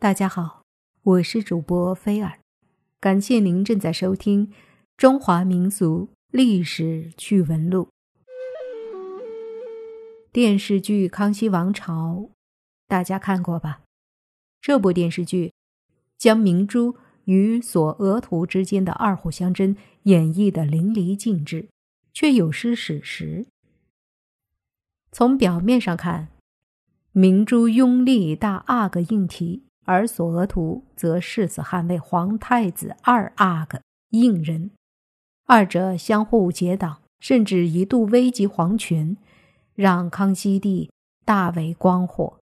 大家好，我是主播菲尔，感谢您正在收听《中华民俗历史趣闻录》电视剧《康熙王朝》，大家看过吧？这部电视剧将明珠与索额图之间的二虎相争演绎的淋漓尽致，却有失史实。从表面上看，明珠拥立大阿哥应提。而索额图则誓死捍卫皇太子二阿哥胤仁，二者相互结党，甚至一度危及皇权，让康熙帝大为光火。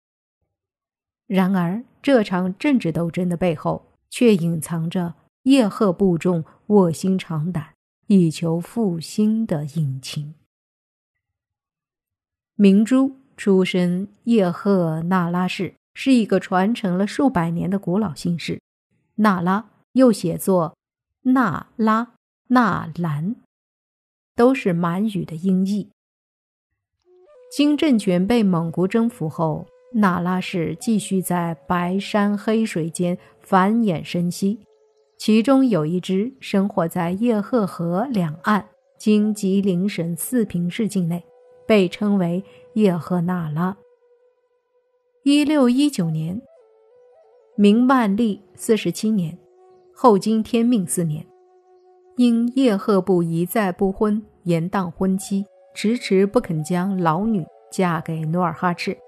然而，这场政治斗争的背后，却隐藏着叶赫部众卧薪尝胆、以求复兴的隐情。明珠出身叶赫那拉氏。是一个传承了数百年的古老姓氏，那拉又写作那拉、纳兰，都是满语的音译。金政权被蒙古征服后，那拉氏继续在白山黑水间繁衍生息，其中有一支生活在叶赫河两岸，今吉林省四平市境内，被称为叶赫那拉。一六一九年，明万历四十七年，后经天命四年，因叶赫部一再不婚，延宕婚期，迟迟不肯将老女嫁给努尔哈赤，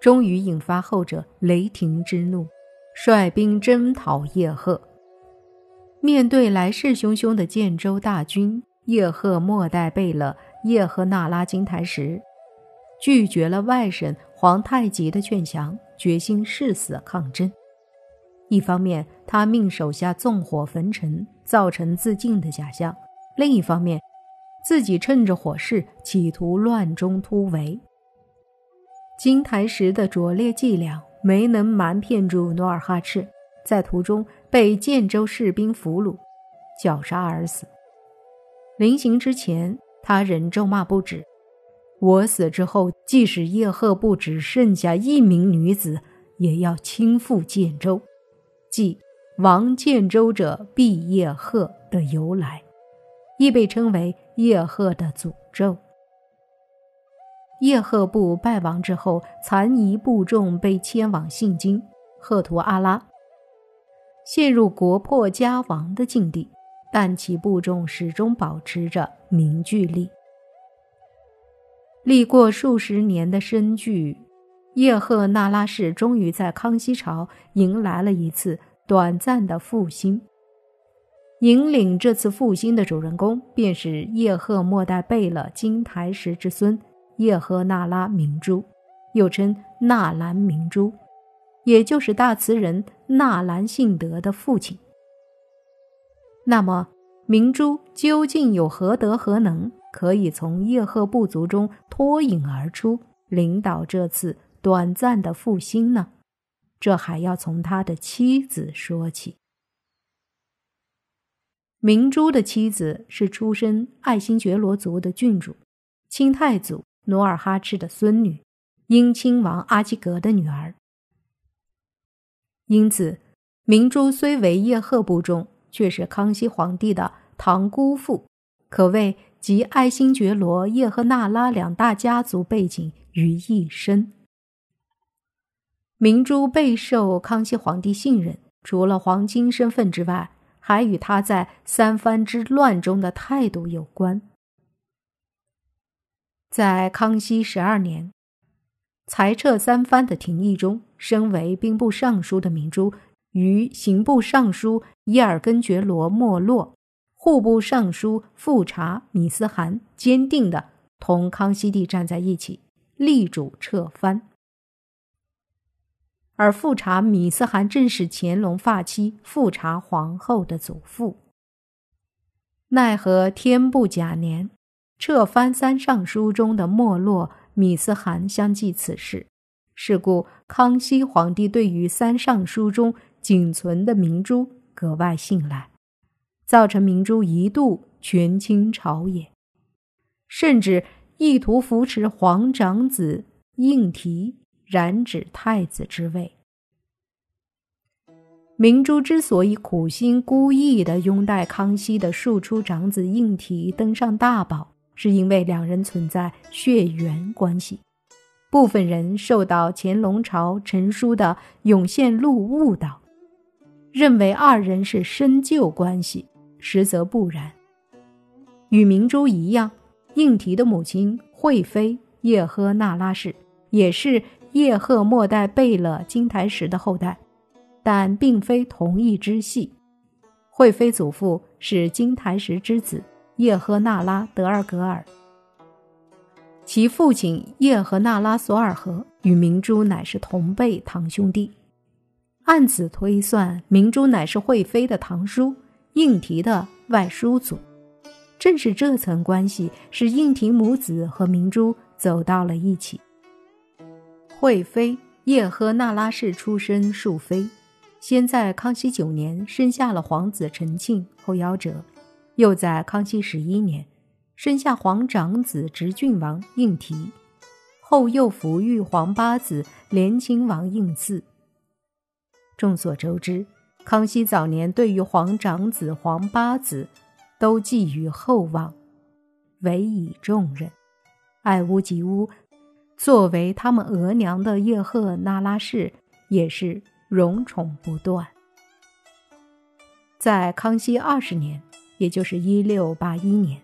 终于引发后者雷霆之怒，率兵征讨叶赫。面对来势汹汹的建州大军，叶赫末代贝勒叶赫那拉金台石。拒绝了外甥皇太极的劝降，决心誓死抗争。一方面，他命手下纵火焚城，造成自尽的假象；另一方面，自己趁着火势，企图乱中突围。金台石的拙劣伎俩没能瞒骗住努尔哈赤，在途中被建州士兵俘虏，绞杀而死。临行之前，他仍咒骂不止。我死之后，即使叶赫部只剩下一名女子，也要倾覆建州，即亡建州者必叶赫的由来，亦被称为叶赫的诅咒。叶赫部败亡之后，残余部众被迁往信京、赫图阿拉，陷入国破家亡的境地，但其部众始终保持着凝聚力。历过数十年的深聚，叶赫那拉氏终于在康熙朝迎来了一次短暂的复兴。引领这次复兴的主人公，便是叶赫末代贝勒金台石之孙叶赫那拉明珠，又称纳兰明珠，也就是大词人纳兰性德的父亲。那么，明珠究竟有何德何能？可以从叶赫部族中脱颖而出，领导这次短暂的复兴呢？这还要从他的妻子说起。明珠的妻子是出身爱新觉罗族的郡主，清太祖努尔哈赤的孙女，英亲王阿济格的女儿。因此，明珠虽为叶赫部中，却是康熙皇帝的堂姑父，可谓。集爱新觉罗、叶赫那拉两大家族背景于一身。明珠备受康熙皇帝信任，除了黄金身份之外，还与他在三藩之乱中的态度有关。在康熙十二年，裁撤三藩的廷议中，身为兵部尚书的明珠与刑部尚书伊尔根觉罗没落。户部尚书富察米思汗坚定地同康熙帝站在一起，力主撤藩。而富察米思汗正是乾隆发妻富察皇后的祖父。奈何天不假年，撤藩三尚书中的没落，米思汗相继此事。是故，康熙皇帝对于三尚书中仅存的明珠格外信赖。造成明珠一度权倾朝野，甚至意图扶持皇长子胤禔染指太子之位。明珠之所以苦心孤诣地拥戴康熙的庶出长子应提登上大宝，是因为两人存在血缘关系。部分人受到乾隆朝陈书的《永献录》误导，认为二人是深旧关系，实则不然。与明珠一样，应提的母亲惠妃叶赫那拉氏也是叶赫末代贝勒金台石的后代。但并非同一支系。惠妃祖父是金台石之子叶赫那拉德尔格尔，其父亲叶赫那拉索尔和与明珠乃是同辈堂兄弟。按此推算，明珠乃是惠妃的堂叔，应提的外叔祖。正是这层关系，使应提母子和明珠走到了一起。惠妃叶赫那拉氏出身庶妃。先在康熙九年生下了皇子陈庆，后夭折；又在康熙十一年生下皇长子直郡王应提，后又抚育皇八子连亲王应嗣。众所周知，康熙早年对于皇长子、皇八子都寄予厚望，委以重任，爱屋及乌。作为他们额娘的叶赫那拉氏也是。荣宠不断。在康熙二十年，也就是一六八一年，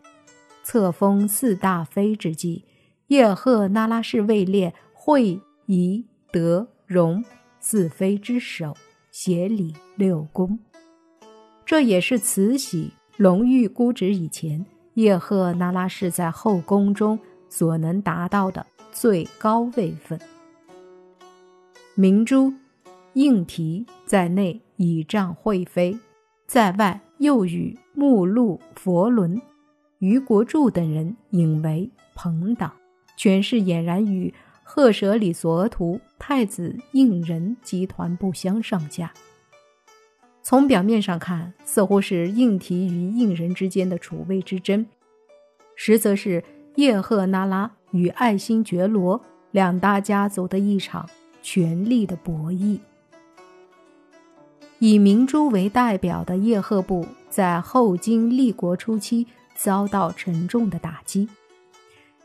册封四大妃之际，叶赫那拉氏位列惠、仪、德、荣四妃之首，协理六宫。这也是慈禧、隆裕姑侄以前叶赫那拉氏在后宫中所能达到的最高位分。明珠。应提在内倚仗惠妃，在外又与目录、佛伦、于国柱等人引为朋党，权势俨然与赫舍里索额图、太子胤仁集团不相上下。从表面上看，似乎是应提与胤仁之间的储位之争，实则是叶赫那拉与爱新觉罗两大家族的一场权力的博弈。以明珠为代表的叶赫部，在后金立国初期遭到沉重的打击，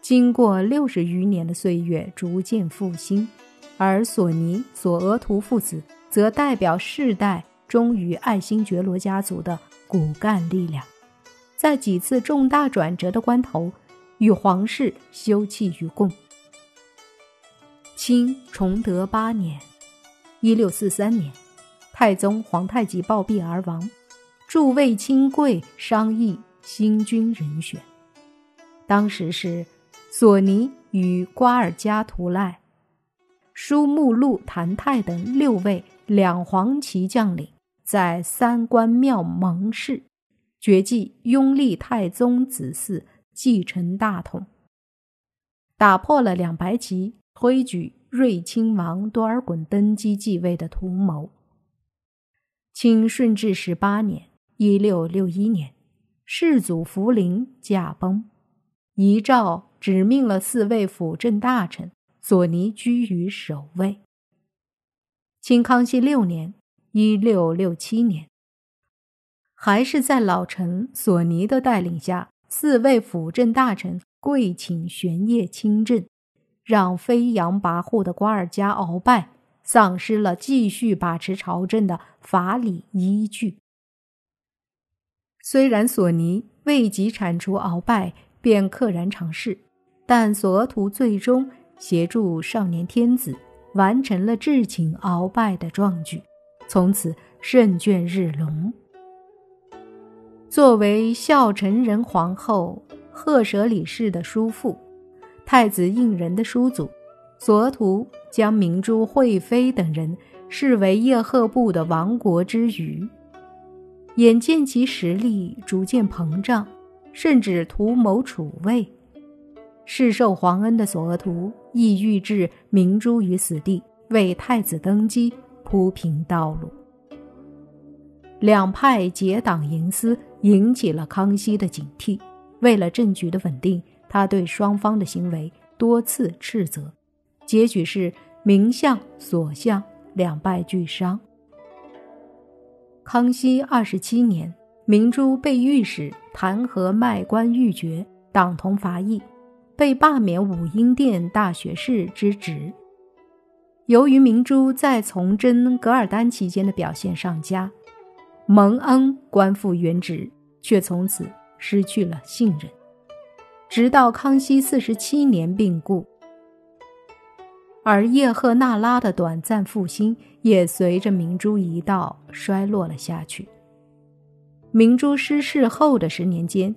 经过六十余年的岁月，逐渐复兴。而索尼、索额图父子则代表世代忠于爱新觉罗家族的骨干力量，在几次重大转折的关头，与皇室休戚与共。清崇德八年（一六四三年）。太宗皇太极暴毙而亡，诸位亲贵商议新君人选。当时是索尼与瓜尔佳图赖、舒穆禄谭泰等六位两黄旗将领在三官庙盟誓，决计拥立太宗子嗣继承大统，打破了两白旗推举睿亲王多尔衮登基继位的图谋。清顺治十八年（一六六一年），世祖福临驾崩，遗诏指命了四位辅政大臣，索尼居于首位。清康熙六年（一六六七年），还是在老臣索尼的带领下，四位辅政大臣跪请玄烨亲政，让飞扬跋扈的瓜尔佳鳌拜。丧失了继续把持朝政的法理依据。虽然索尼未及铲除鳌拜，便溘然长逝，但索额图最终协助少年天子完成了智擒鳌拜的壮举，从此胜卷日隆。作为孝成仁皇后赫舍里氏的叔父，太子胤仁的叔祖。索额图将明珠、惠妃等人视为叶赫部的亡国之余，眼见其实力逐渐膨胀，甚至图谋储位，世受皇恩的索额图亦欲置明珠于死地，为太子登基铺平道路。两派结党营私，引起了康熙的警惕。为了政局的稳定，他对双方的行为多次斥责。结局是名相、所相两败俱伤。康熙二十七年，明珠被御史弹劾卖官鬻爵，党同伐异，被罢免武英殿大学士之职。由于明珠在从征噶尔丹期间的表现上佳，蒙恩官复原职，却从此失去了信任。直到康熙四十七年病故。而叶赫那拉的短暂复兴也随着明珠一道衰落了下去。明珠失势后的十年间，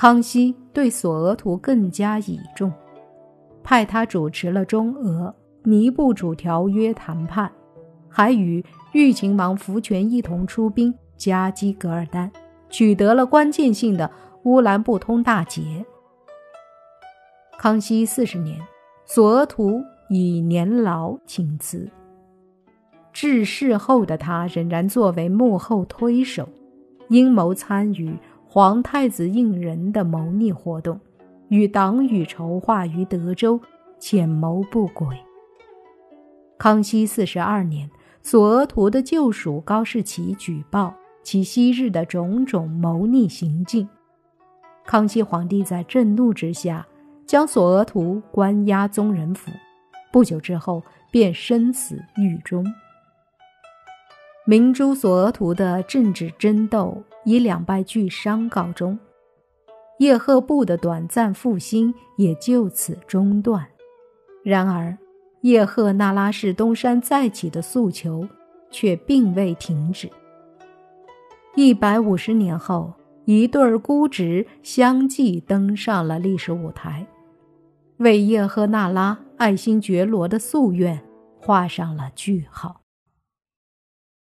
康熙对索额图更加倚重，派他主持了中俄尼布楚条约谈判，还与豫秦王福全一同出兵夹击噶尔丹，取得了关键性的乌兰布通大捷。康熙四十年，索额图。以年老请辞，致仕后的他仍然作为幕后推手，阴谋参与皇太子胤仁的谋逆活动，与党羽筹划于德州，潜谋不轨。康熙四十二年，索额图的旧属高士奇举报其昔日的种种谋逆行径，康熙皇帝在震怒之下，将索额图关押宗人府。不久之后，便身死狱中。明珠索额图的政治争斗以两败俱伤告终，叶赫部的短暂复兴也就此中断。然而，叶赫那拉氏东山再起的诉求却并未停止。一百五十年后，一对儿孤侄相继登上了历史舞台。为叶赫那拉爱新觉罗的夙愿画上了句号。